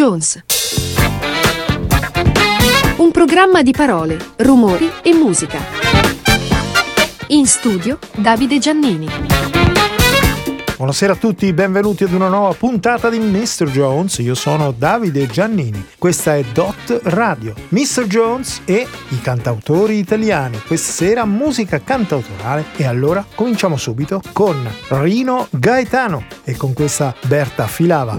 Jones. Un programma di parole, rumori e musica. In studio Davide Giannini. Buonasera a tutti, benvenuti ad una nuova puntata di Mr. Jones. Io sono Davide Giannini. Questa è Dot Radio. Mr. Jones e i cantautori italiani. Questa sera musica cantautorale e allora cominciamo subito con Rino Gaetano e con questa Berta Filava.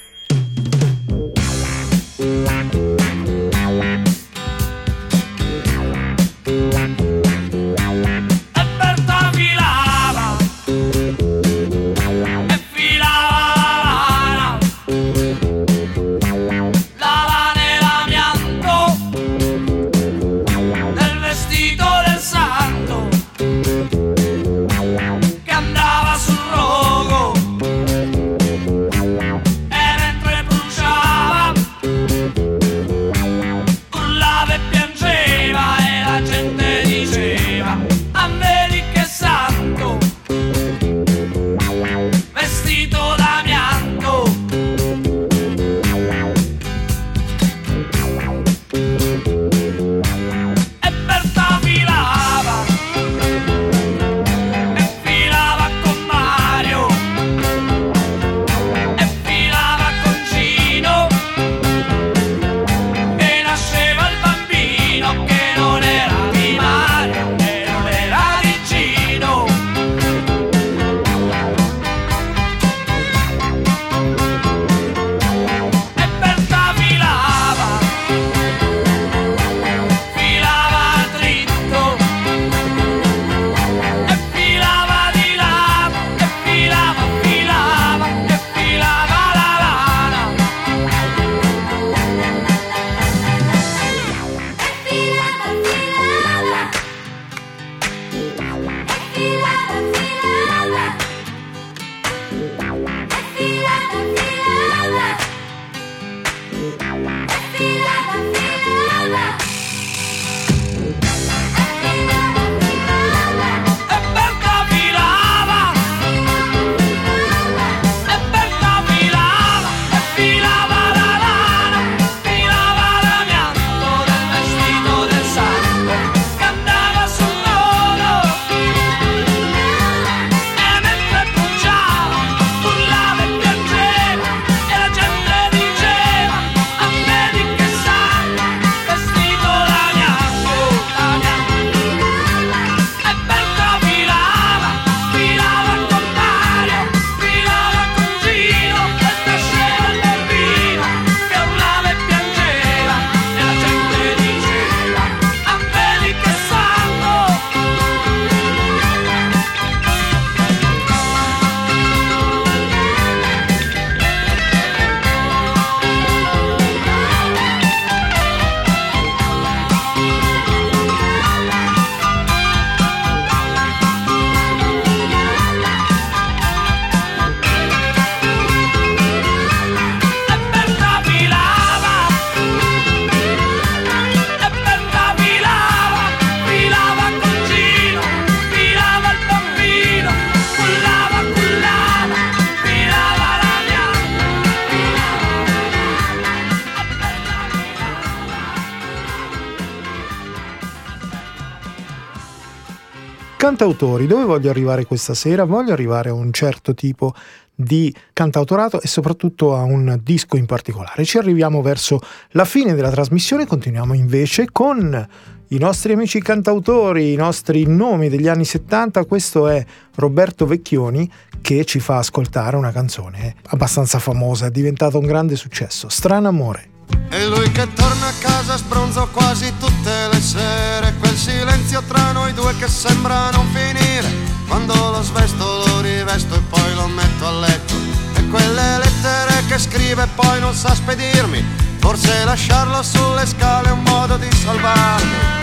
Cantautori, dove voglio arrivare questa sera? Voglio arrivare a un certo tipo di cantautorato e soprattutto a un disco in particolare. Ci arriviamo verso la fine della trasmissione, continuiamo invece con i nostri amici cantautori, i nostri nomi degli anni 70. Questo è Roberto Vecchioni che ci fa ascoltare una canzone abbastanza famosa, è diventato un grande successo, Strano Amore. E lui che torna a casa sbronzo quasi tutte le sere. Quel silenzio tra noi due che sembra non finire. Quando lo svesto lo rivesto e poi lo metto a letto. E quelle lettere che scrive poi non sa spedirmi. Forse lasciarlo sulle scale è un modo di salvarmi.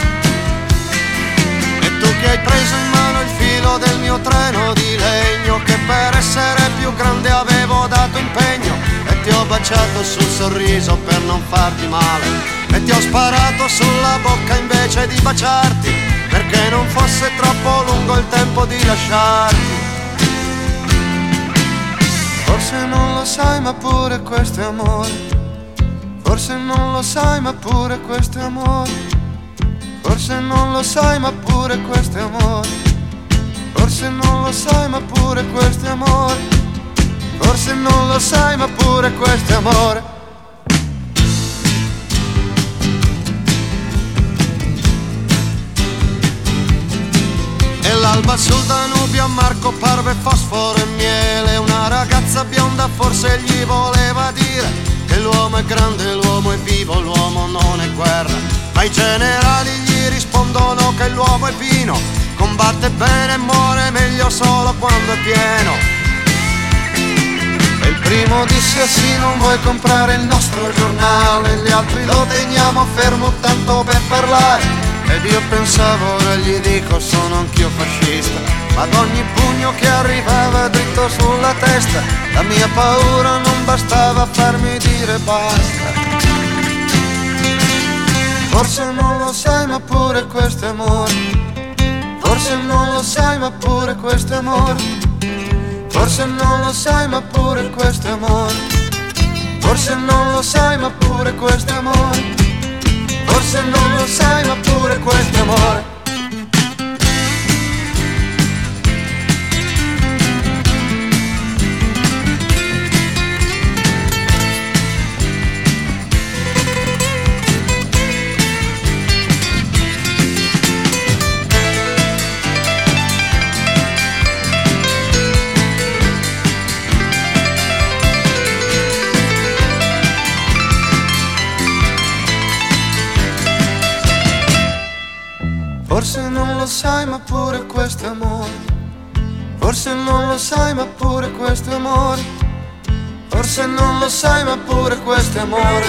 E tu che hai preso in mano il filo del mio treno di legno Che per essere più grande avevo dato impegno ti ho baciato sul sorriso per non farti male e ti ho sparato sulla bocca invece di baciarti perché non fosse troppo lungo il tempo di lasciarti. Forse non lo sai ma pure questo è amore, forse non lo sai ma pure questo è amore, forse non lo sai ma pure questo è amore, forse non lo sai ma pure questo è amore, forse non lo sai ma pure questo è amore. l'alba sul Danubio a Marco parve fosforo e miele. Una ragazza bionda forse gli voleva dire Che l'uomo è grande, l'uomo è vivo, l'uomo non è guerra. Ma i generali gli rispondono che l'uomo è vino. Combatte bene e muore meglio solo quando è pieno. E primo disse sì non vuoi comprare il nostro giornale Gli altri lo teniamo fermo tanto per parlare ed io pensavo, ora gli dico, sono anch'io fascista. Ma ad ogni pugno che arrivava dritto sulla testa, la mia paura non bastava a farmi dire basta. Forse non lo sai, ma pure questo è amore. Forse non lo sai, ma pure questo è amore. Forse non lo sai, ma pure questo amore. Forse non lo sai, ma pure questo amore. Forse non lo sai ma pure questo amore sai ma pure questo amore. Forse non lo sai ma pure questo è amore. Forse non lo sai ma pure questo è amore.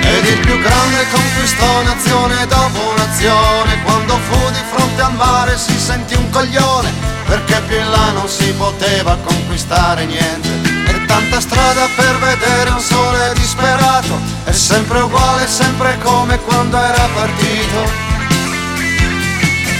Ed il più grande conquistò nazione dopo nazione. Quando fu di fronte al mare si sentì un coglione Perché più in là non si poteva conquistare niente. Tanta strada per vedere un sole disperato, è sempre uguale, sempre come quando era partito.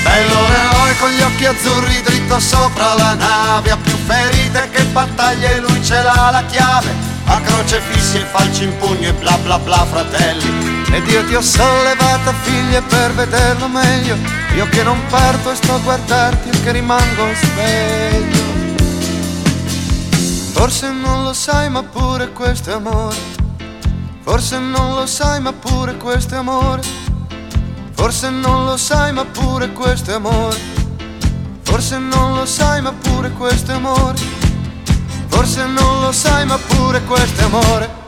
Bello eroe con gli occhi azzurri dritto sopra la nave, ha più ferite che battaglie, lui ce l'ha la chiave, a croce fissi e falci in pugno e bla bla bla fratelli. Ed io ti ho sollevata figlia per vederlo meglio, io che non parto e sto a guardarti e che rimango sveglio. Forse non lo sai ma pure questo è amore. Forse non lo sai ma pure questo è amore Forse non lo sai ma pure questo è amore. Forse non lo sai ma pure questo è amore. Forse non lo sai ma pure questo è amore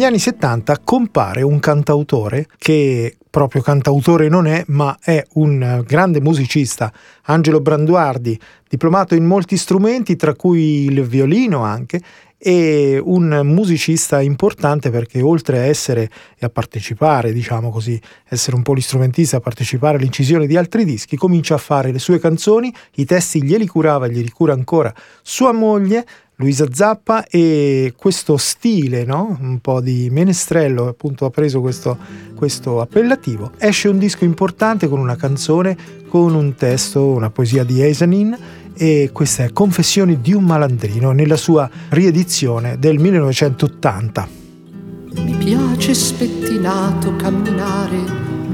Negli anni 70 compare un cantautore che proprio cantautore non è, ma è un grande musicista, Angelo Branduardi, diplomato in molti strumenti, tra cui il violino anche, e un musicista importante perché oltre a essere e a partecipare, diciamo così, essere un polistrumentista, a partecipare all'incisione di altri dischi, comincia a fare le sue canzoni, i testi glieli curava, glieli cura ancora sua moglie, Luisa Zappa e questo stile, no? un po' di menestrello, appunto ha preso questo, questo appellativo. Esce un disco importante con una canzone, con un testo, una poesia di Eisenin e questa è Confessioni di un malandrino nella sua riedizione del 1980. Mi piace spettinato camminare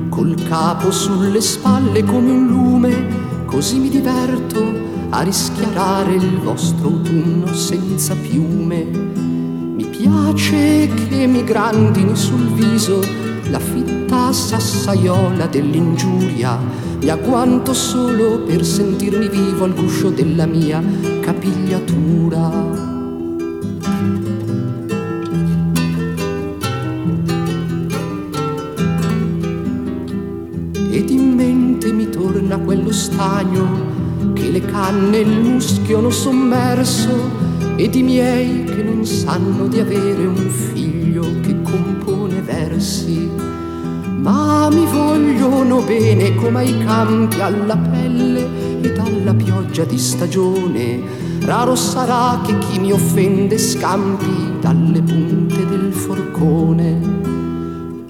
col capo sulle spalle come un lume, così mi diverto a rischiarare il vostro autunno senza piume. Mi piace che mi grandini sul viso la fitta sassaiola dell'ingiuria. Mi agguanto solo per sentirmi vivo al guscio della mia capigliatura. Ed in mente mi torna quello stagno che le canne il muschio sommerso ed i miei che non sanno di avere un figlio che compone versi. ma mi vogliono bene come ai campi alla pelle e dalla pioggia di stagione. Raro sarà che chi mi offende scampi dalle punte del forcone.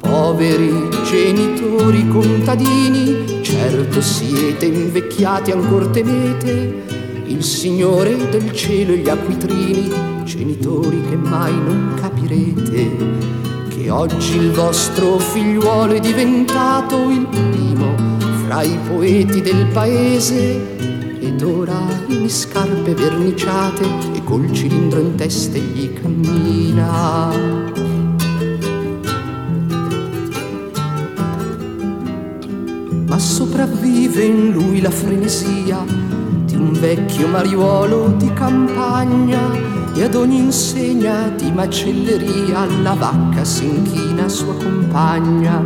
Poveri genitori contadini, certo siete invecchiati ancor temete. Il Signore del cielo e gli acquitrini, genitori che mai non capirete. Che oggi il vostro figliuolo è diventato il primo fra i poeti del paese. Ed ora in scarpe verniciate e col cilindro in testa gli cammina. Ma sopravvive in lui la frenesia di un vecchio mariuolo di campagna e ad ogni insegna di macelleria la vacca si inchina sua compagna.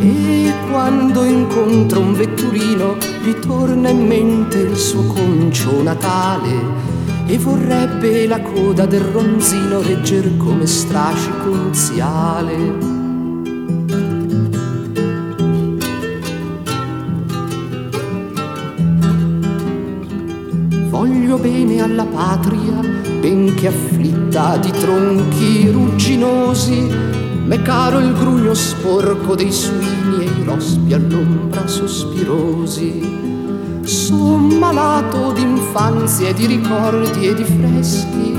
E quando incontra un vetturino gli torna in mente il suo concio natale e vorrebbe la coda del ronzino regger come strascico unziale. Voglio bene alla patria benché afflitta di tronchi rugginosi, m'è caro il grugno sporco dei suini e i rospi all'ombra sospirosi. Son malato d'infanzia e di ricordi e di freschi,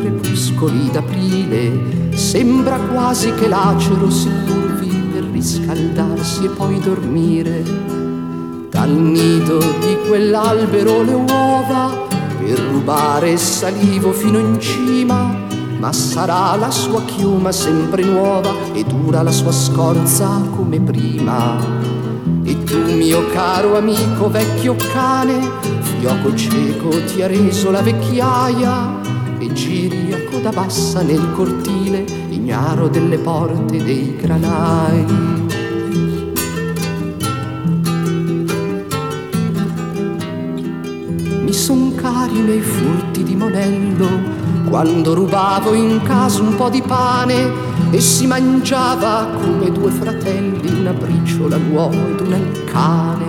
crepuscoli d'aprile, sembra quasi che l'acero si curvi per riscaldarsi e poi dormire. Dal nido di quell'albero le uova per rubare salivo fino in cima, ma sarà la sua chioma sempre nuova e dura la sua scorza come prima. E tu, mio caro amico vecchio cane, fioco cieco ti ha reso la vecchiaia e giri a coda bassa nel cortile, ignaro delle porte dei granai. Son cari nei furti di monello, quando rubavo in casa un po' di pane e si mangiava come due fratelli una briciola l'uomo ed una il cane.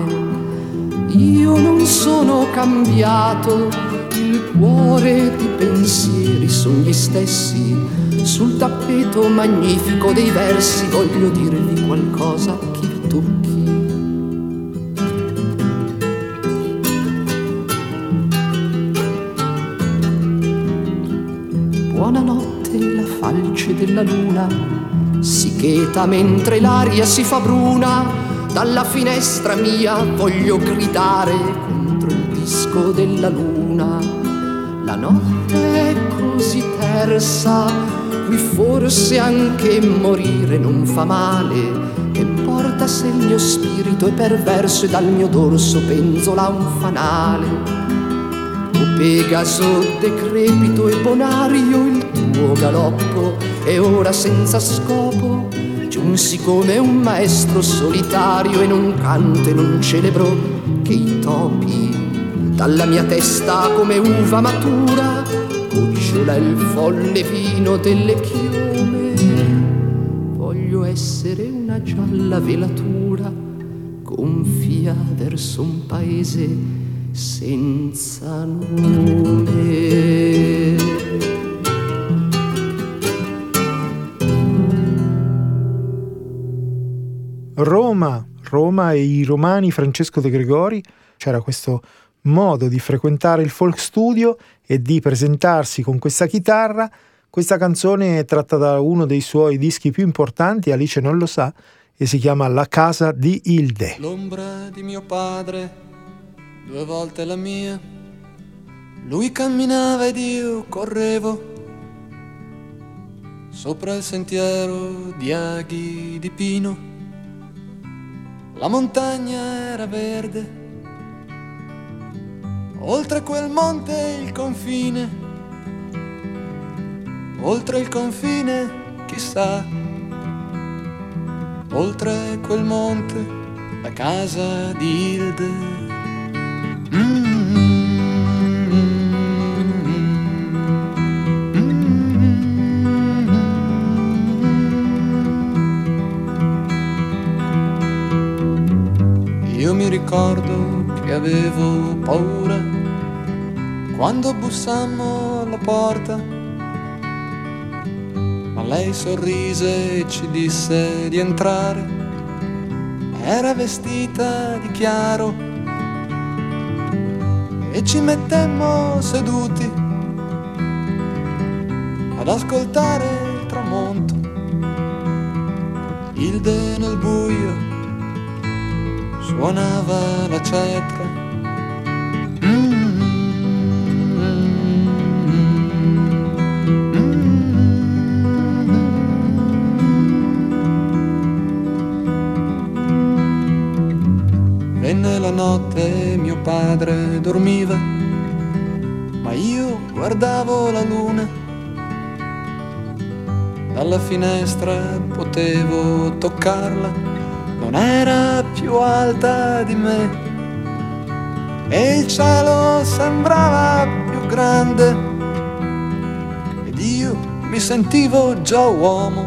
Io non sono cambiato, il cuore di pensieri sono gli stessi. Sul tappeto magnifico dei versi voglio dirvi qualcosa che tocchi falce della luna si cheta mentre l'aria si fa bruna. Dalla finestra mia voglio gridare contro il disco della luna. La notte è così tersa, qui forse anche morire non fa male. Che porta se il mio spirito è perverso e dal mio dorso penzola un fanale. O Pegaso decrepito e bonario il tuo galoppo e ora senza scopo giunsi come un maestro solitario e non canto e non celebro che i topi dalla mia testa come uva matura cucciola il folle vino delle chiome. Voglio essere una gialla velatura gonfia verso un paese senza nome Roma, e i romani Francesco De Gregori, c'era questo modo di frequentare il folk studio e di presentarsi con questa chitarra. Questa canzone è tratta da uno dei suoi dischi più importanti, Alice non lo sa, e si chiama La casa di Hilde. L'ombra di mio padre, due volte la mia. Lui camminava ed io correvo sopra il sentiero di aghi di pino la montagna era verde, oltre quel monte il confine, oltre il confine chissà, oltre quel monte la casa di Hilde. Mm-hmm. Ricordo che avevo paura quando bussammo alla porta. Ma lei sorrise e ci disse di entrare. Era vestita di chiaro e ci mettemmo seduti ad ascoltare il tramonto. Hilde nel buio suonava la cetra. Venne la notte, mio padre dormiva, ma io guardavo la luna. Dalla finestra potevo toccarla non era più alta di me. E il cielo sembrava più grande. Ed io mi sentivo già uomo.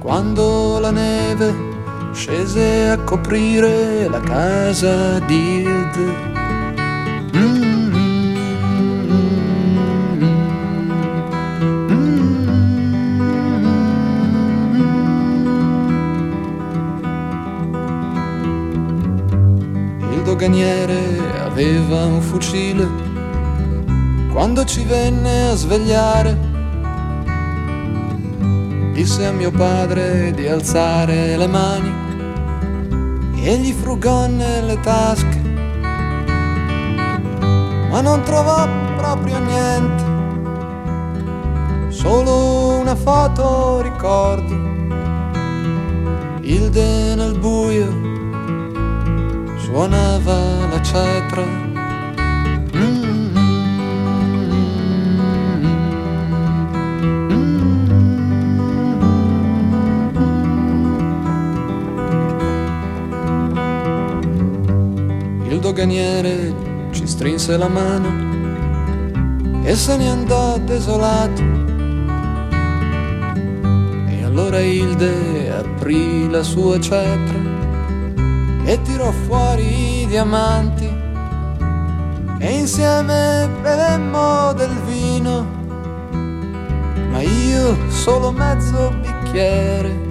Quando la neve scese a coprire la casa di Hilde. Doganiere aveva un fucile quando ci venne a svegliare. Disse a mio padre di alzare le mani e gli frugò nelle tasche, ma non trovò proprio niente, solo una foto ricordo, Hilde nel buio suonava la cetra. Il doganiere ci strinse la mano e se ne andò desolato. E allora Hilde aprì la sua cetra e tirò fuori i diamanti e insieme bevemmo del vino, ma io solo mezzo bicchiere.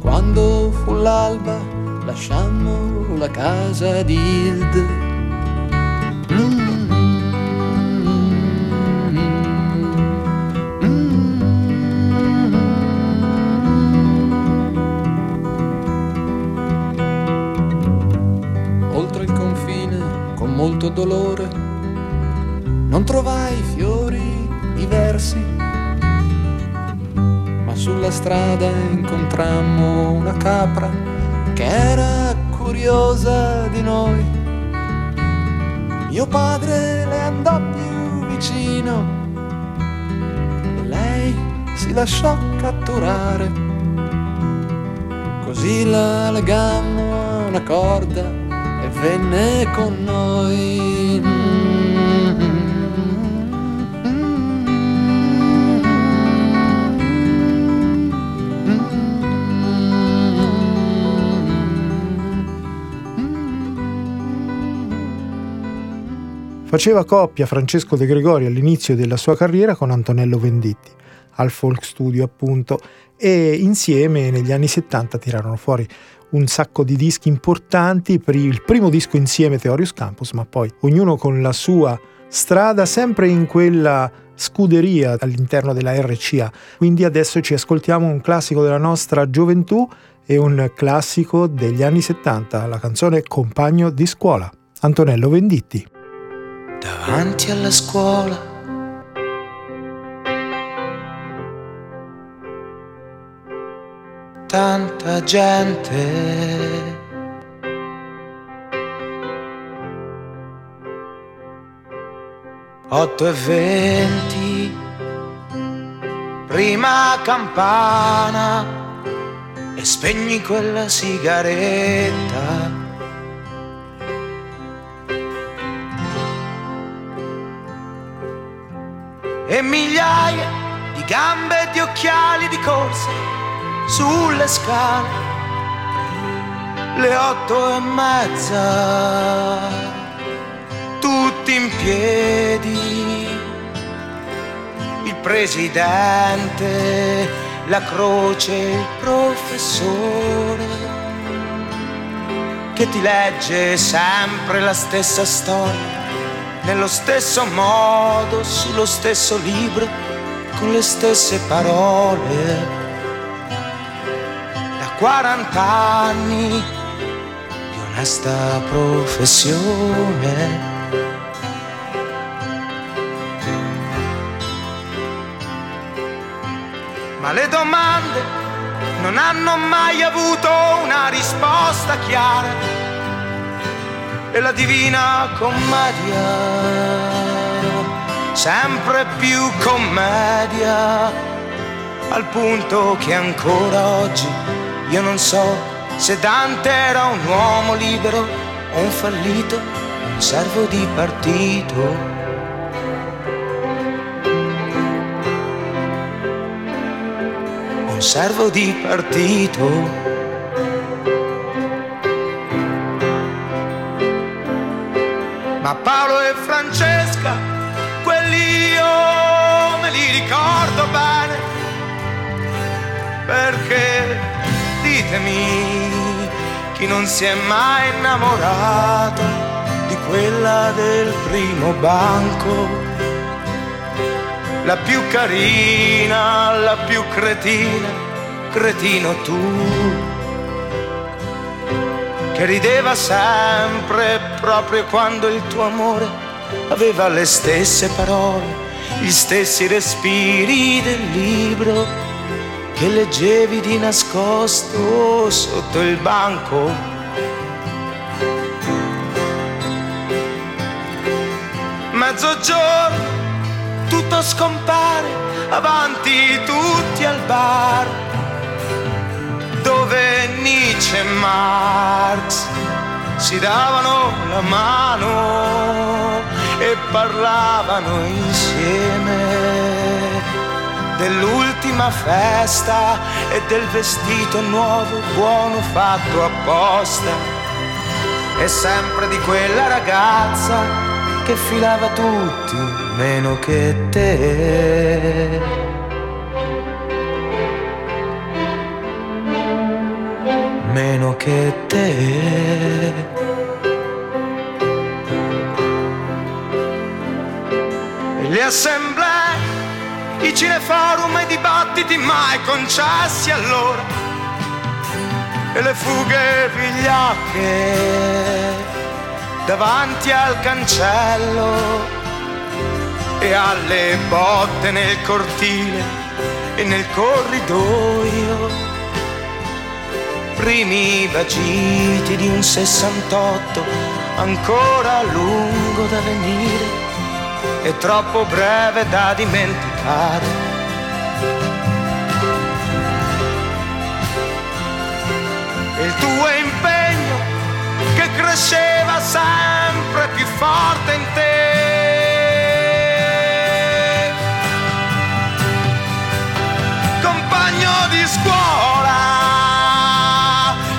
Quando fu l'alba lasciammo la casa di Hilde dolore, non trovai fiori diversi, ma sulla strada incontrammo una capra che era curiosa di noi. Mio padre le andò più vicino e lei si lasciò catturare. Così la legammo a una corda venne con noi. Faceva coppia Francesco De Gregori all'inizio della sua carriera con Antonello Venditti, al Folk Studio appunto, e insieme negli anni 70 tirarono fuori un sacco di dischi importanti per il primo disco insieme Theorius Campus, ma poi ognuno con la sua strada, sempre in quella scuderia all'interno della RCA. Quindi adesso ci ascoltiamo un classico della nostra gioventù e un classico degli anni 70, la canzone Compagno di scuola, Antonello Venditti. Davanti alla scuola tanta gente. Otto e venti, prima campana e spegni quella sigaretta. E migliaia di gambe e di occhiali di corsa sulle scale le otto e mezza, tutti in piedi, il presidente, la croce, il professore, che ti legge sempre la stessa storia, nello stesso modo, sullo stesso libro, con le stesse parole. Da 40 anni onesta professione. Ma le domande non hanno mai avuto una risposta chiara. E la divina commedia, sempre più commedia, al punto che ancora oggi io non so se Dante era un uomo libero o un fallito, un servo di partito. Un servo di partito. Ma Paolo e Francesca, quelli io me li ricordo bene, perché ditemi chi non si è mai innamorato di quella del primo banco, la più carina, la più cretina, cretino tu, che rideva sempre proprio quando il tuo amore aveva le stesse parole, gli stessi respiri del libro che leggevi di nascosto sotto il banco. Mezzogiorno, tutto scompare, avanti tutti al bar, dove Nietzsche e Marx si davano la mano e parlavano insieme dell'ultima festa e del vestito nuovo, buono fatto apposta. E sempre di quella ragazza che filava tutti meno che te. Meno che te. le assemblee i cineforum e i dibattiti mai concessi allora e le fughe vigliacche davanti al cancello e alle botte nel cortile e nel corridoio primi vagiti di un 68 ancora lungo da venire e troppo breve da dimenticare. Il tuo impegno che cresceva sempre più forte in te. Compagno di scuola,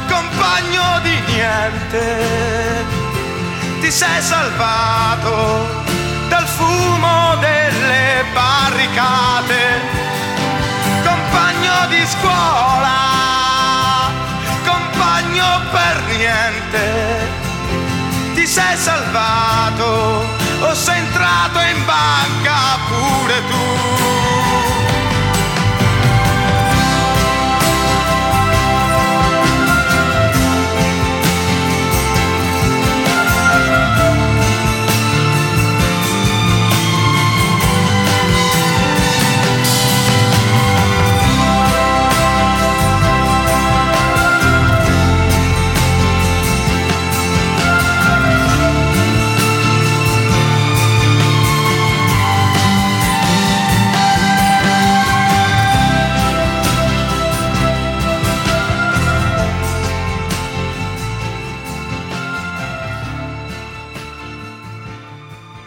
compagno di niente, ti sei salvato dal fumo delle barricate, compagno di scuola, compagno per niente, ti sei salvato o sei entrato in banca pure tu.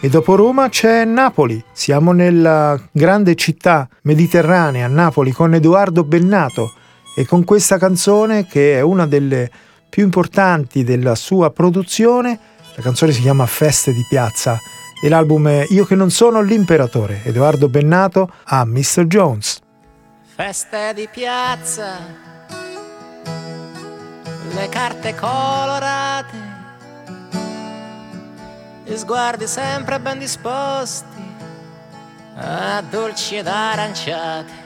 E dopo Roma c'è Napoli. Siamo nella grande città mediterranea, Napoli, con Edoardo Bennato e con questa canzone che è una delle più importanti della sua produzione. La canzone si chiama Feste di piazza e l'album è Io che non sono l'imperatore. Edoardo Bennato a Mr. Jones. Feste di piazza, le carte colorate, gli sguardi sempre ben disposti a dolci ed aranciate.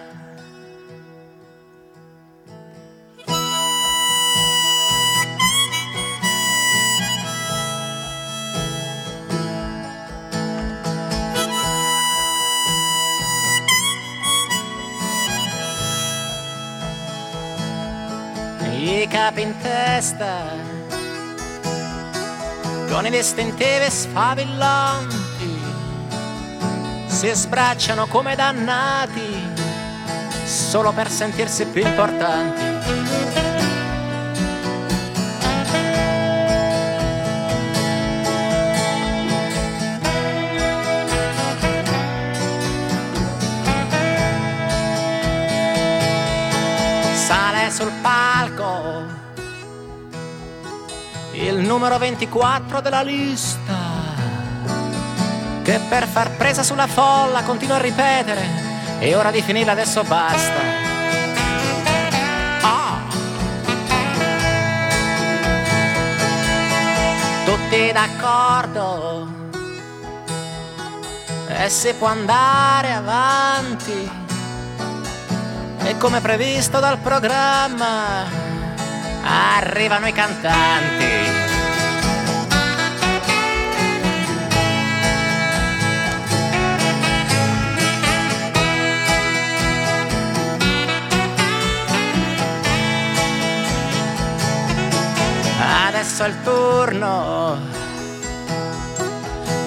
I capi in testa, con i distintivi sfavillanti si sbracciano come dannati solo per sentirsi più importanti. Sale sul palco il numero 24 della lista che per far presa sulla folla continua a ripetere è ora di finirla adesso basta. Ah. Tutti d'accordo e si può andare avanti e come previsto dal programma arrivano i cantanti. adesso è il turno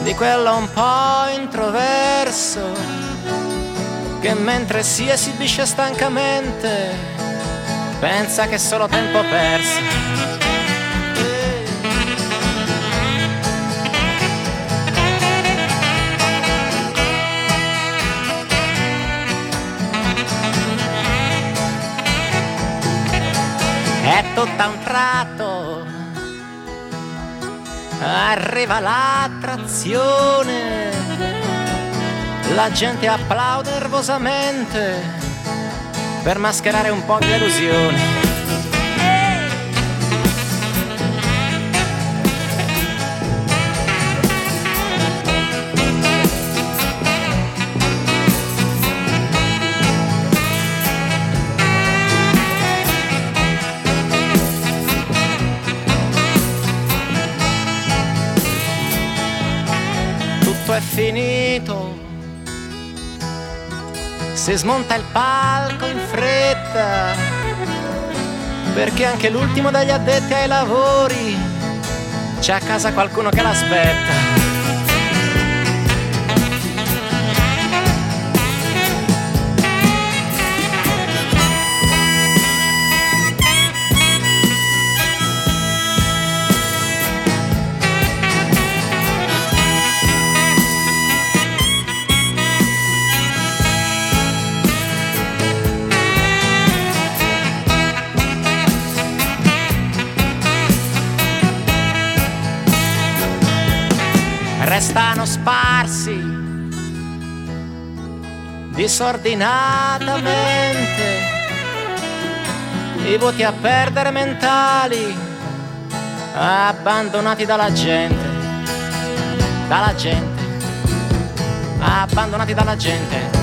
di quello un po' introverso che mentre si esibisce stancamente pensa che è solo tempo perso. È tutta un tratto. Arriva l'attrazione, la gente applaude nervosamente per mascherare un po' di delusione. tutto è finito. Si smonta il palco in fretta, perché anche l'ultimo degli addetti ai lavori c'è a casa qualcuno che l'aspetta. Restano sparsi disordinatamente. I voti a perdere mentali abbandonati dalla gente dalla gente abbandonati dalla gente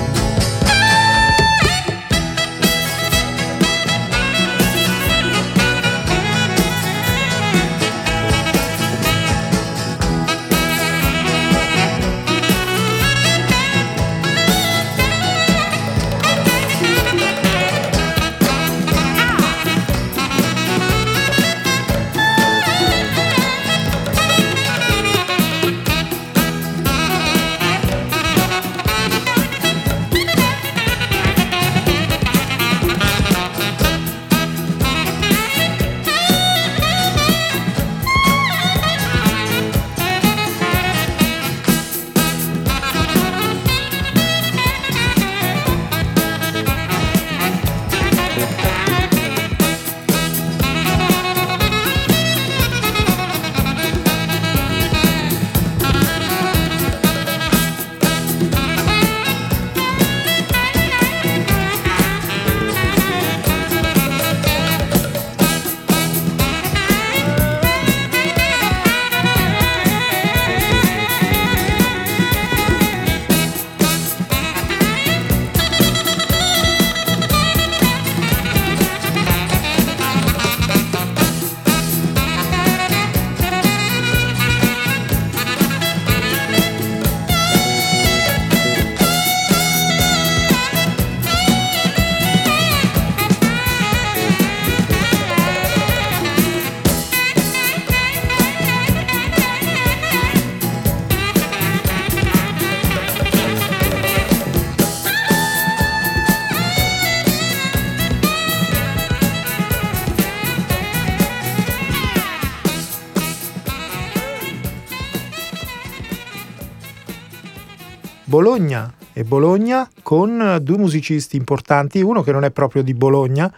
Bologna e Bologna con due musicisti importanti, uno che non è proprio di Bologna,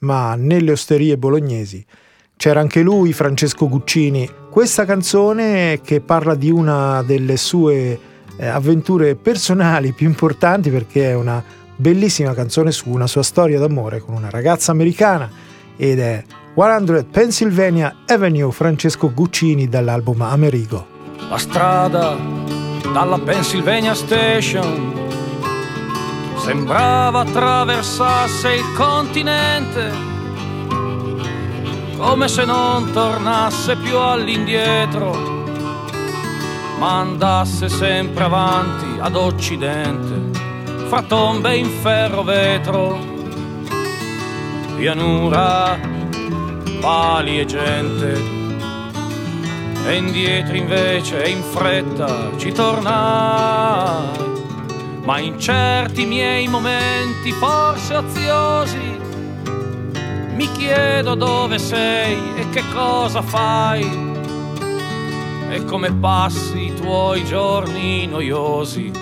ma nelle osterie bolognesi. C'era anche lui, Francesco Guccini. Questa canzone che parla di una delle sue eh, avventure personali più importanti perché è una bellissima canzone su una sua storia d'amore con una ragazza americana ed è 100 Pennsylvania Avenue Francesco Guccini dall'album Amerigo. La strada dalla Pennsylvania Station. Sembrava attraversasse il continente come se non tornasse più all'indietro ma andasse sempre avanti ad occidente fra tombe in ferro vetro pianura pali e gente e indietro invece in fretta ci tornai. Ma in certi miei momenti forse oziosi mi chiedo dove sei e che cosa fai e come passi i tuoi giorni noiosi.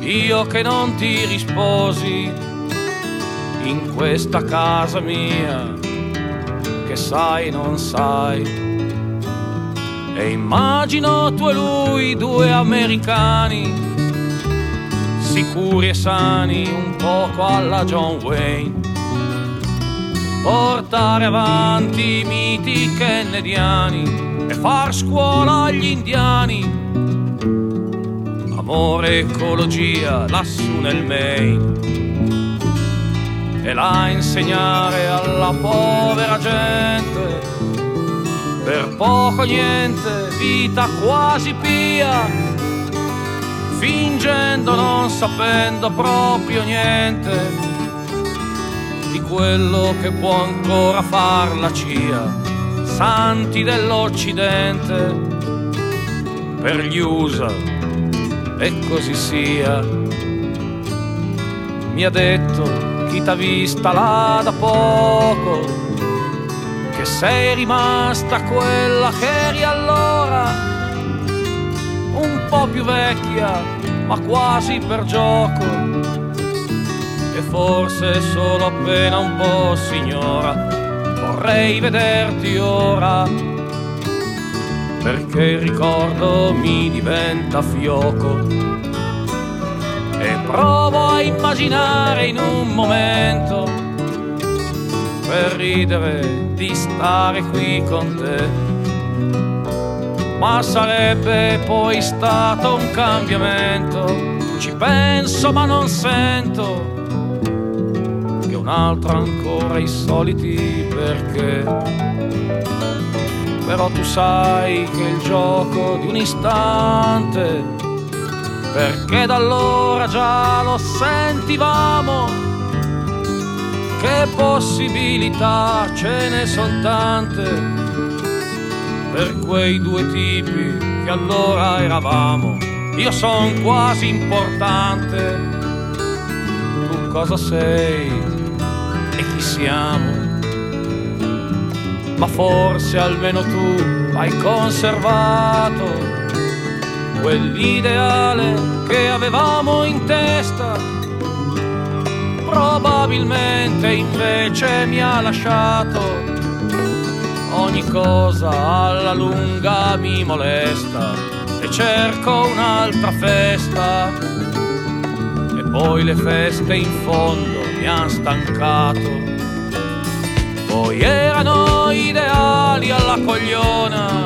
Io che non ti risposi in questa casa mia che sai non sai e immagino tu e lui, due americani, sicuri e sani, un poco alla John Wayne. Portare avanti i miti kennediani e far scuola agli indiani. Amore, ecologia, lassù nel Maine. E la insegnare alla povera gente per poco niente, vita quasi pia, fingendo non sapendo proprio niente di quello che può ancora far la CIA, santi dell'Occidente, per gli USA e così sia. Mi ha detto chi t'ha vista là da poco sei rimasta quella che eri allora, un po' più vecchia, ma quasi per gioco, e forse solo appena un po' signora, vorrei vederti ora, perché il ricordo mi diventa fioco. E provo a immaginare in un momento per ridere di stare qui con te. Ma sarebbe poi stato un cambiamento, ci penso ma non sento che un altro ancora i soliti perché. Però tu sai che il gioco di un istante, perché da allora già lo sentivamo che possibilità ce ne sono tante per quei due tipi che allora eravamo. Io son quasi importante, tu cosa sei e chi siamo? Ma forse almeno tu hai conservato quell'ideale che avevamo in testa probabilmente invece mi ha lasciato. Ogni cosa alla lunga mi molesta e cerco un'altra festa. E poi le feste in fondo mi han stancato. Poi erano ideali alla cogliona,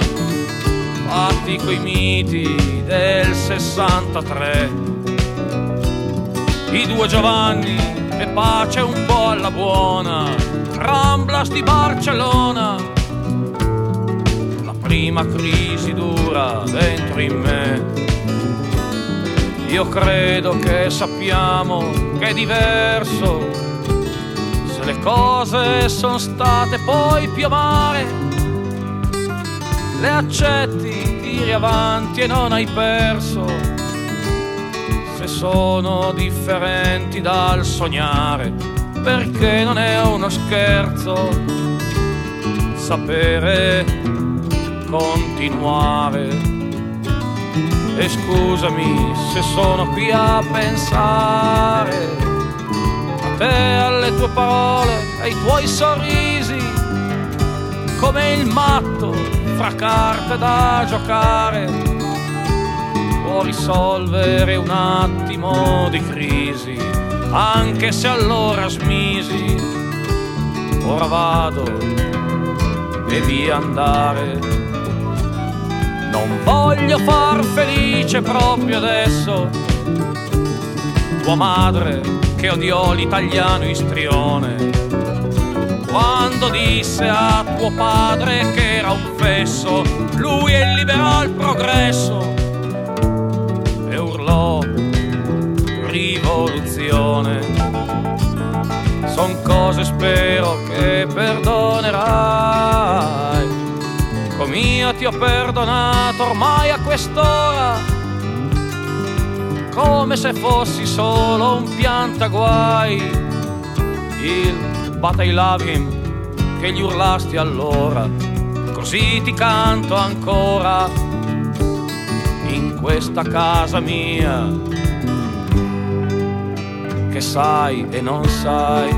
fatti coi miti del 63. I due Giovanni e pace un po' alla buona. Ramblas di Barcellona, la prima crisi dura dentro in me. Io credo che sappiamo che è diverso se le cose sono state poi più amare. Le accetti, tiri avanti e non hai perso sono differenti dal sognare, perché non è uno scherzo sapere continuare. E scusami se sono qui a pensare a te, alle tue parole, ai tuoi sorrisi, come il matto fra carte da giocare. Può risolvere un attimo di crisi, anche se allora smisi. Ora vado via andare non voglio far felice proprio adesso tua madre che odiò l'italiano istrione. Quando disse a tuo padre che era un fesso, lui è il liberal progresso rivoluzione. Son cose spero che perdonerai. Amico mio ti ho perdonato ormai a quest'ora. Come se fossi solo un piantaguai. Il him che gli urlasti allora. Così ti canto ancora. In questa casa mia Che sai e non sai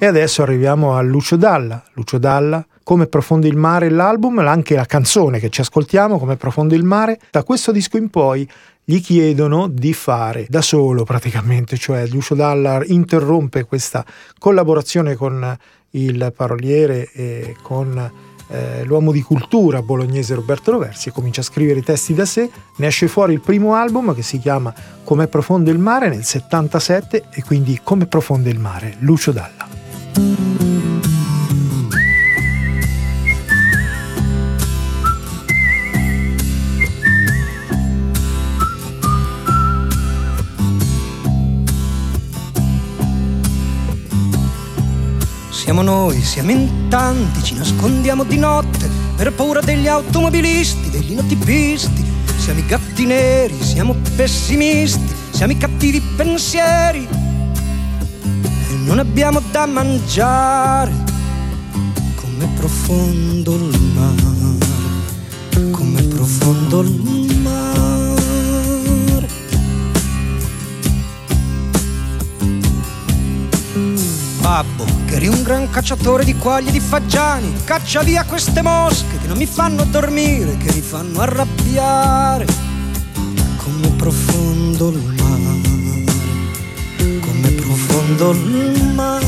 E adesso arriviamo a Lucio Dalla. Lucio Dalla, Come profondi il mare, l'album, anche la canzone che ci ascoltiamo, Come profondi il mare. Da questo disco in poi gli chiedono di fare da solo praticamente, cioè Lucio Dalla interrompe questa collaborazione con il paroliere e con eh, l'uomo di cultura bolognese Roberto Roversi e comincia a scrivere i testi da sé. Ne esce fuori il primo album che si chiama Come profondo il mare nel 77 e quindi Come profondo il mare, Lucio Dalla. Siamo noi, siamo in tanti, ci nascondiamo di notte per paura degli automobilisti, degli notipisti. Siamo i gatti neri, siamo pessimisti, siamo i cattivi pensieri non abbiamo da mangiare, come profondo il mare, come profondo il mare. Babbo, che eri un gran cacciatore di quaglie e di fagiani, caccia via queste mosche che non mi fanno dormire, che mi fanno arrabbiare, come profondo il mare profondo il mare.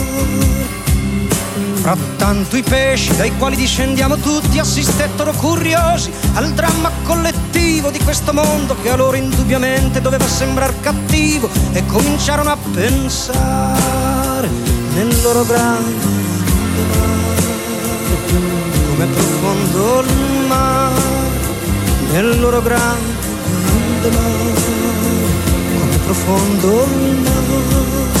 Frattanto i pesci dai quali discendiamo tutti assistettero curiosi al dramma collettivo di questo mondo che a loro indubbiamente doveva sembrare cattivo e cominciarono a pensare nel loro grande mare, come profondo il mare, nel loro grande mare, come profondo il mare.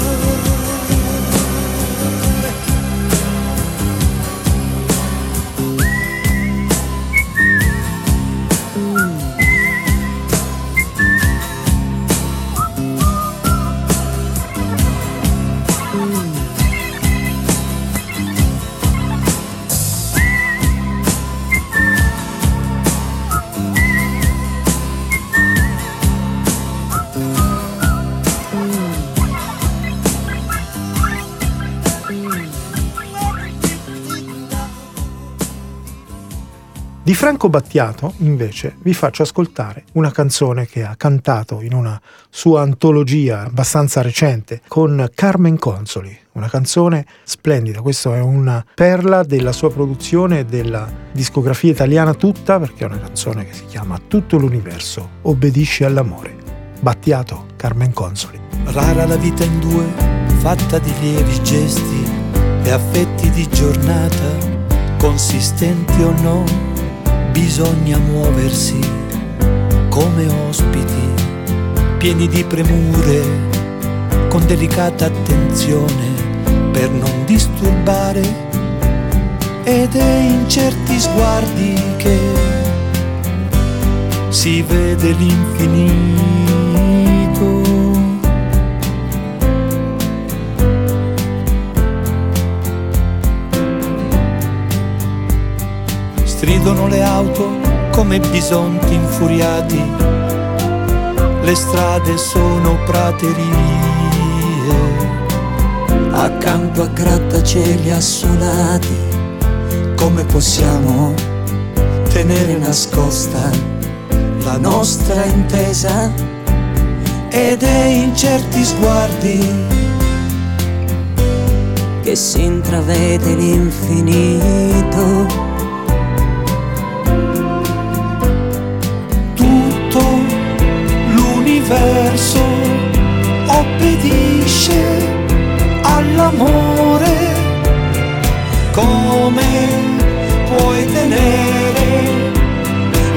Franco Battiato, invece, vi faccio ascoltare una canzone che ha cantato in una sua antologia abbastanza recente con Carmen Consoli, una canzone splendida, questa è una perla della sua produzione e della discografia italiana tutta, perché è una canzone che si chiama Tutto l'universo obbedisce all'amore. Battiato, Carmen Consoli. Rara la vita in due, fatta di lievi gesti e affetti di giornata, consistenti o no bisogna muoversi come ospiti, pieni di premure, con delicata attenzione per non disturbare ed è in certi sguardi che si vede l'infinito. Stridono le auto come bisonti infuriati, le strade sono praterie. Accanto a grattacieli assolati, come possiamo tenere nascosta la nostra intesa? Ed è in certi sguardi che si intravede l'infinito l'universo obbedisce all'amore. Come puoi tenere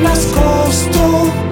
nascosto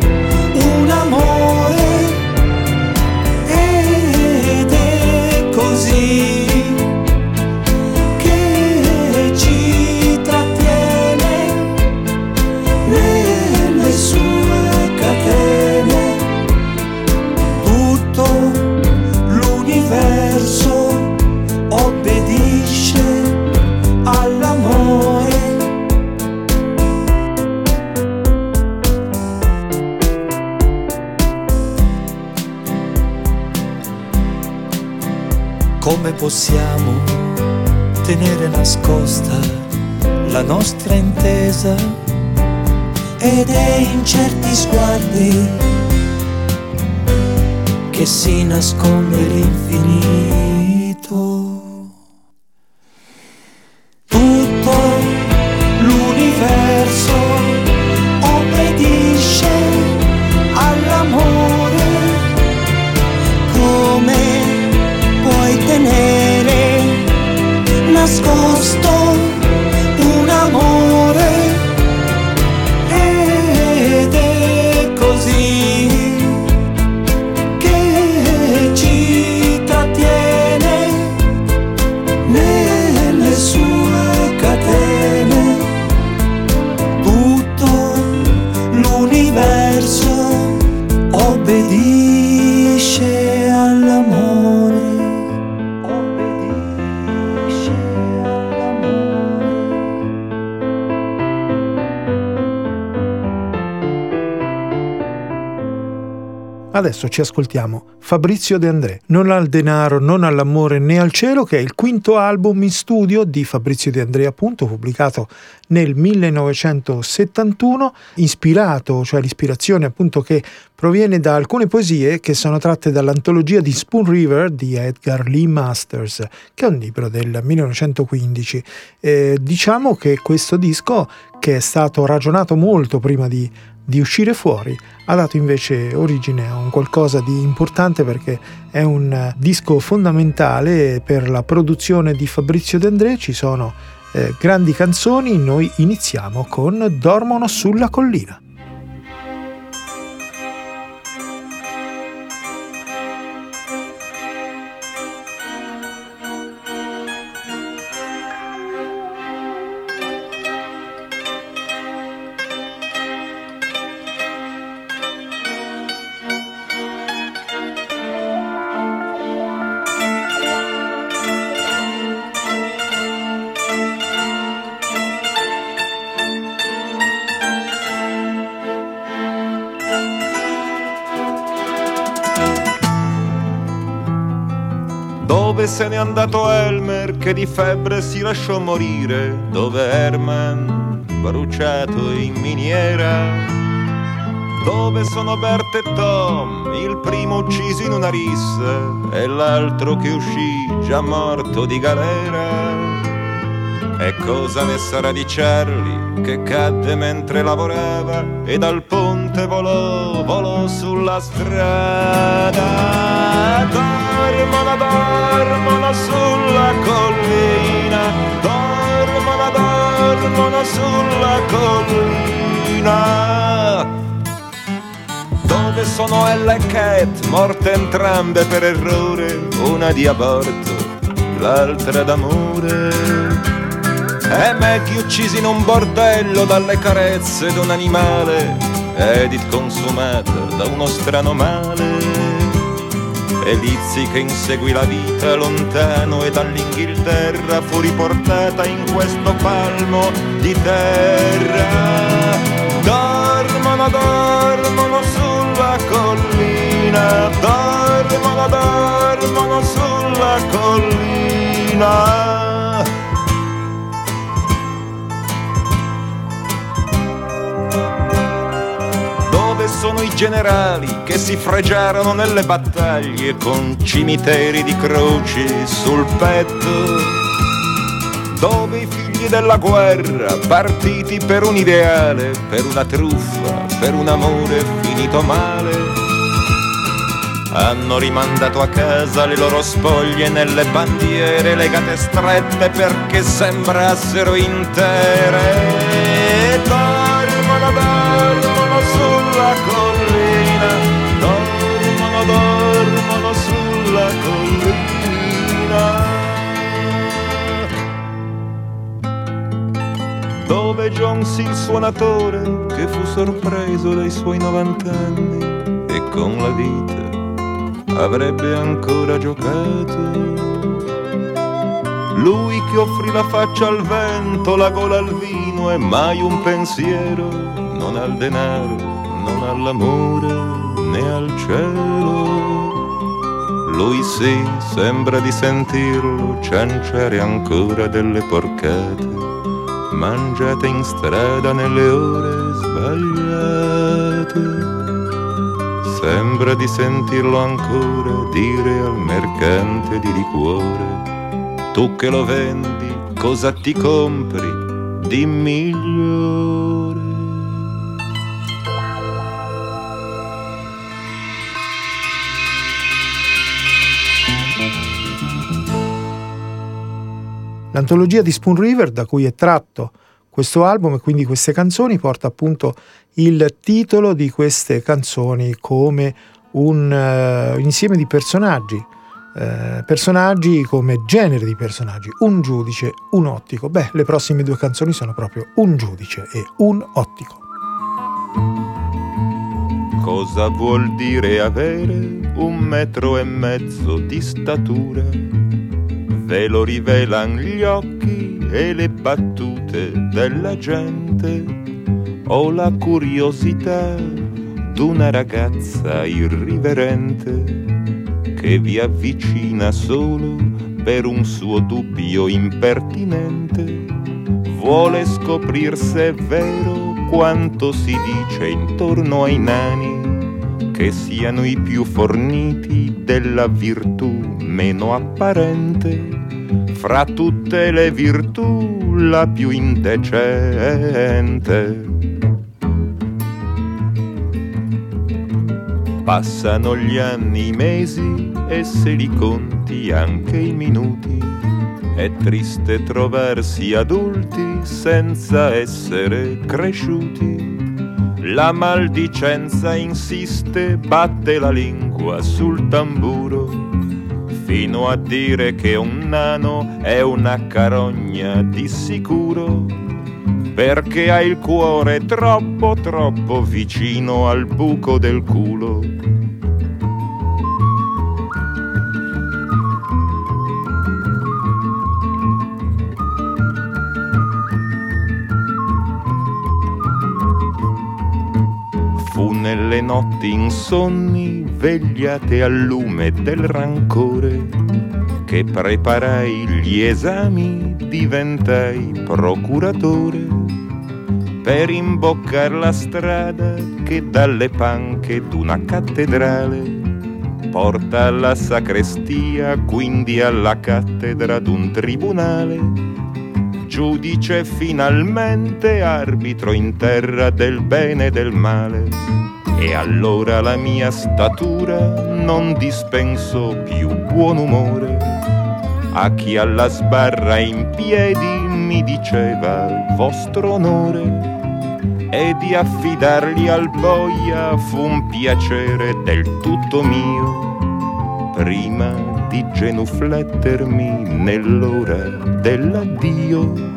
tenere nascosta la nostra intesa ed è in certi sguardi che si nasconde l'infinito. Ci ascoltiamo Fabrizio De André, Non al denaro, non all'amore né al cielo, che è il quinto album in studio di Fabrizio De André, appunto pubblicato nel 1971, ispirato, cioè l'ispirazione appunto che proviene da alcune poesie che sono tratte dall'antologia di Spoon River di Edgar Lee Masters, che è un libro del 1915. Eh, diciamo che questo disco, che è stato ragionato molto prima di di uscire fuori, ha dato invece origine a un qualcosa di importante perché è un disco fondamentale per la produzione di Fabrizio De André, ci sono eh, grandi canzoni, noi iniziamo con Dormono sulla collina. Se n'è andato Elmer che di febbre si lasciò morire? Dove Herman, bruciato in miniera? Dove sono Bert e Tom, il primo ucciso in una rissa e l'altro che uscì già morto di galera? E cosa ne sarà di Charlie che cadde mentre lavorava e dal ponte volò, volò sulla strada? Dormono, dormono sulla collina, dormono, dormono sulla collina. Dove sono Ella e Cat, morte entrambe per errore, una di aborto, l'altra d'amore? E Maggie uccisi in un bordello dalle carezze d'un animale, Edith consumata da uno strano male. E Lizzie che inseguì la vita lontano e dall'Inghilterra fu riportata in questo palmo di terra. Dormono, dormono sulla collina, dormono, dormono sulla collina. Dove sono i generali che si fregiarono nelle battaglie con cimiteri di croci sul petto? Dove i figli della guerra, partiti per un ideale, per una truffa, per un amore finito male, hanno rimandato a casa le loro spoglie nelle bandiere legate strette perché sembrassero intere. Dove Jones il suonatore che fu sorpreso dai suoi 90 anni e con la vita avrebbe ancora giocato. Lui che offrì la faccia al vento, la gola al vino e mai un pensiero, non al denaro, non all'amore né al cielo. Lui sì, sembra di sentirlo cianciare ancora delle porcate, mangiate in strada nelle ore sbagliate. Sembra di sentirlo ancora dire al mercante di liquore, tu che lo vendi, cosa ti compri di migliore? L'antologia di Spoon River, da cui è tratto questo album e quindi queste canzoni, porta appunto il titolo di queste canzoni come un uh, insieme di personaggi, uh, personaggi come genere di personaggi, un giudice, un ottico. Beh, le prossime due canzoni sono proprio un giudice e un ottico. Cosa vuol dire avere un metro e mezzo di statura? Ve lo rivelan gli occhi e le battute della gente. Ho la curiosità d'una ragazza irriverente che vi avvicina solo per un suo dubbio impertinente. Vuole scoprir se è vero quanto si dice intorno ai nani, che siano i più forniti della virtù meno apparente. Fra tutte le virtù la più indecente. Passano gli anni, i mesi e se li conti anche i minuti. È triste trovarsi adulti senza essere cresciuti. La maldicenza insiste, batte la lingua sul tamburo, fino a dire che un nano è una carogna di sicuro perché ha il cuore troppo troppo vicino al buco del culo. Nelle notti insonni vegliate al lume del rancore che preparai gli esami diventai procuratore per imboccar la strada che dalle panche d'una cattedrale porta alla sacrestia, quindi alla cattedra d'un tribunale. Giudice finalmente arbitro in terra del bene e del male. E allora la mia statura non dispenso più buon umore. A chi alla sbarra in piedi mi diceva vostro onore. E di affidarli al boia fu un piacere del tutto mio. Prima di genuflettermi nell'ora dell'addio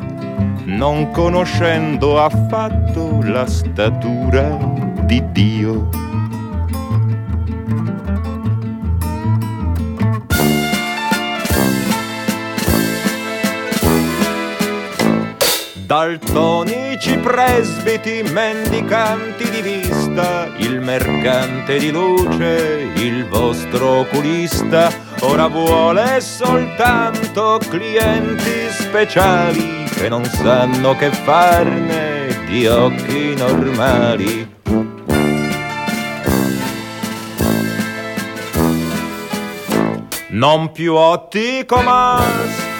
non conoscendo affatto la statura di Dio daltonici presbiti, mendicanti di vista, il mercante di luce, il vostro oculista, ora vuole soltanto clienti speciali che non sanno che farne di occhi normali. Non più ottico ma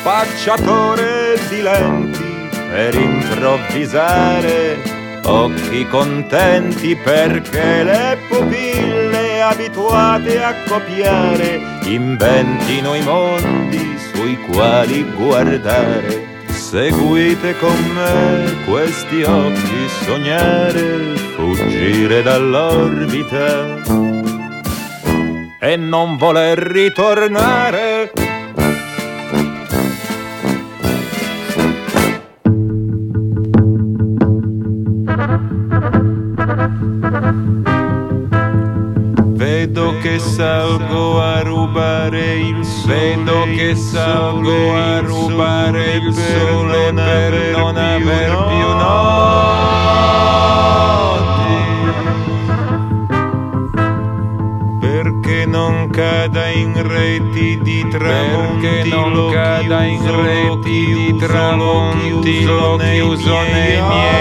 spacciatore di lenti per improvvisare, occhi contenti perché le pupille abituate a copiare inventino i mondi sui quali guardare. Seguite con me questi occhi sognare, fuggire dall'orbita e non voler ritornare. Vedo che salgo a rubare il sole Vedo che salgo a rubare il sole per non aver più Perché non cada in reti di tramonti L'ho chiuso nei miei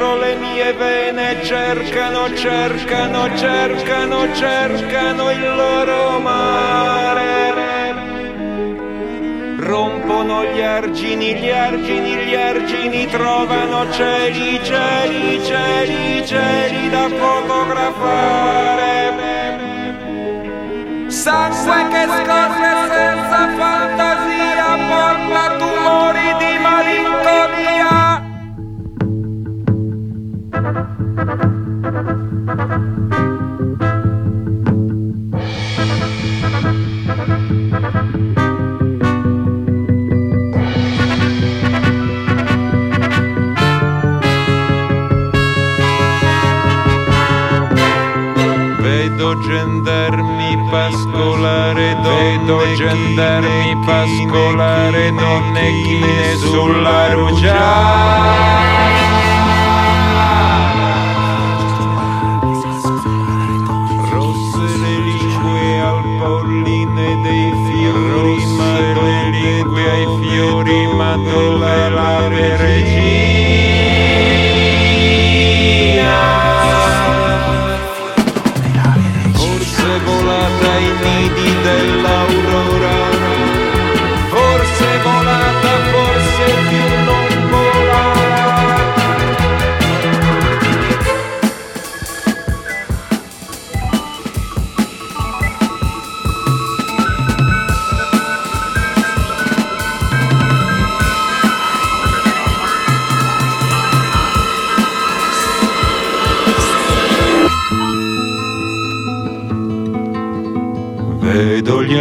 dentro le mie vene, cercano, cercano, cercano, cercano il loro mare. Rompono gli argini, gli argini, gli argini, trovano cieli, cieli, cieli, cieli da fotografare. Sangue che scorre senza fantasia, porta tumori di malinconia. gendarmi pascolare, vedo gendarmi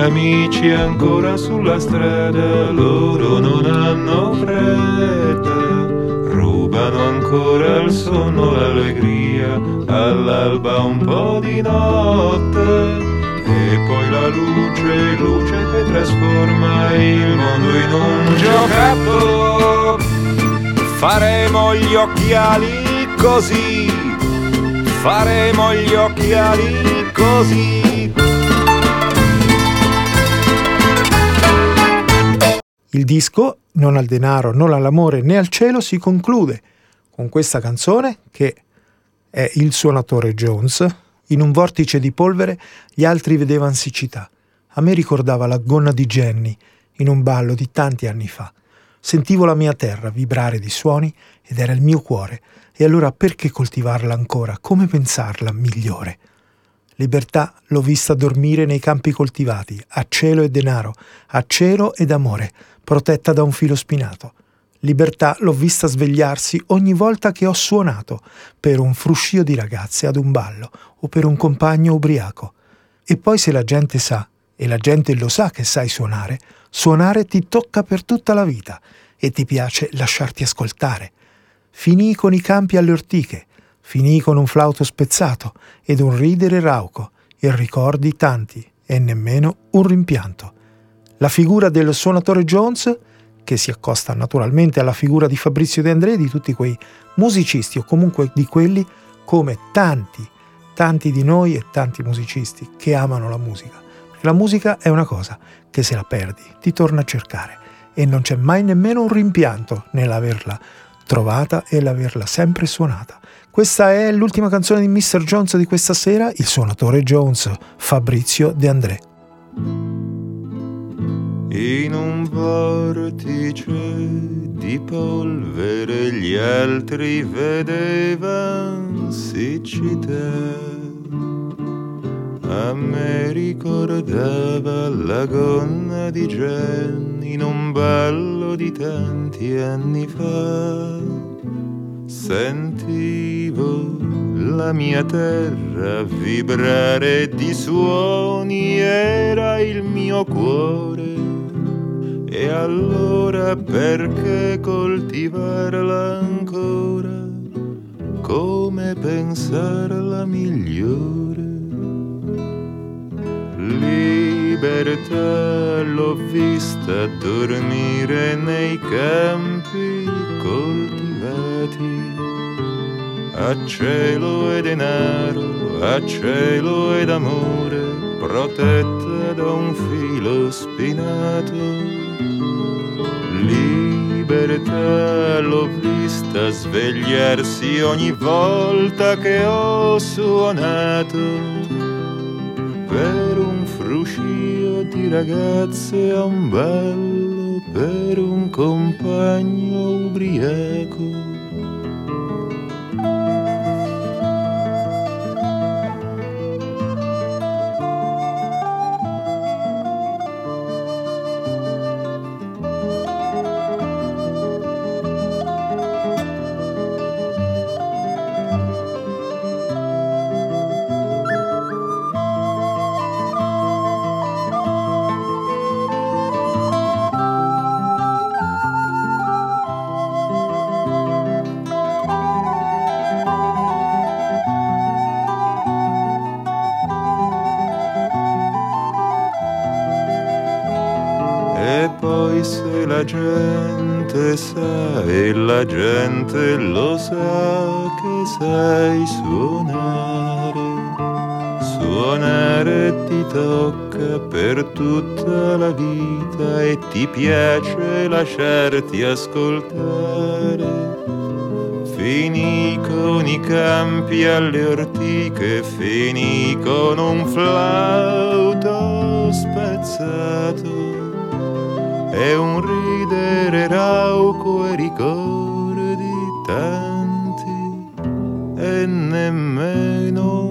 amici ancora sulla strada, loro non hanno fretta, rubano ancora il sonno, l'allegria, all'alba un po' di notte. E poi la luce, luce che trasforma il mondo in un giocattolo. Faremo gli occhiali così, faremo gli occhiali così. Il disco, non al denaro, non all'amore né al cielo, si conclude con questa canzone che è Il suonatore Jones. In un vortice di polvere gli altri vedevano siccità. A me ricordava la gonna di Jenny in un ballo di tanti anni fa. Sentivo la mia terra vibrare di suoni ed era il mio cuore. E allora perché coltivarla ancora? Come pensarla migliore? Libertà l'ho vista dormire nei campi coltivati, a cielo e denaro, a cielo ed amore, protetta da un filo spinato. Libertà l'ho vista svegliarsi ogni volta che ho suonato, per un fruscio di ragazze ad un ballo o per un compagno ubriaco. E poi se la gente sa, e la gente lo sa che sai suonare, suonare ti tocca per tutta la vita e ti piace lasciarti ascoltare. Finì con i campi alle ortiche, finì con un flauto spezzato ed un ridere rauco, e ricordi tanti e nemmeno un rimpianto. La figura del suonatore Jones, che si accosta naturalmente alla figura di Fabrizio De André di tutti quei musicisti o comunque di quelli come tanti, tanti di noi e tanti musicisti che amano la musica. Perché la musica è una cosa che se la perdi ti torna a cercare e non c'è mai nemmeno un rimpianto nell'averla trovata e l'averla sempre suonata. Questa è l'ultima canzone di Mr. Jones di questa sera, il suonatore Jones, Fabrizio De André. In un vortice di polvere gli altri vedevan siccità. A me ricordava la gonna di Jen in un ballo di tanti anni fa. Sentivo la mia terra vibrare di suoni, era il mio cuore. E allora perché coltivarla ancora? Come pensarla migliore? Libertà l'ho vista dormire nei campi coltivati a cielo e denaro, a cielo ed amore, protetta da un filo spinato. Libertà l'ho vista svegliarsi ogni volta che ho suonato per un fruscio di ragazze a un ballo, per un compagno ubriaco. Gente sa e la gente lo sa che sai suonare. Suonare ti tocca per tutta la vita e ti piace lasciarti ascoltare. Finì con i campi alle ortiche, finì con un flauto spezzato e un ridere rauco e ricordi tanti e nemmeno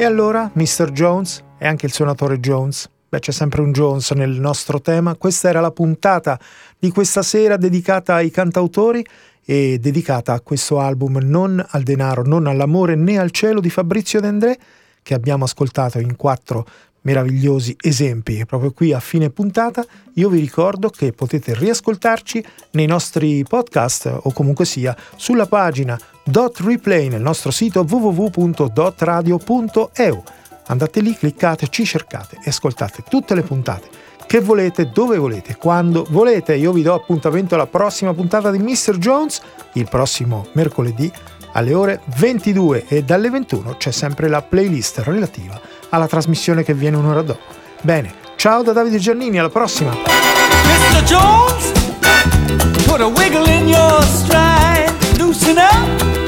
E allora, Mr. Jones e anche il suonatore Jones? Beh, c'è sempre un Jones nel nostro tema. Questa era la puntata di questa sera dedicata ai cantautori e dedicata a questo album Non al denaro, non all'amore né al cielo di Fabrizio De André che abbiamo ascoltato in quattro meravigliosi esempi. Proprio qui a fine puntata io vi ricordo che potete riascoltarci nei nostri podcast o comunque sia sulla pagina Dot Replay nel nostro sito www.dotradio.eu. Andate lì, cliccate, ci cercate e ascoltate tutte le puntate che volete, dove volete, quando volete. Io vi do appuntamento alla prossima puntata di Mr. Jones il prossimo mercoledì alle ore 22 e dalle 21 c'è sempre la playlist relativa alla trasmissione che viene un'ora dopo. Bene, ciao da Davide Giannini, alla prossima! Mr. Jones, put a wiggle in your stride, loosen up.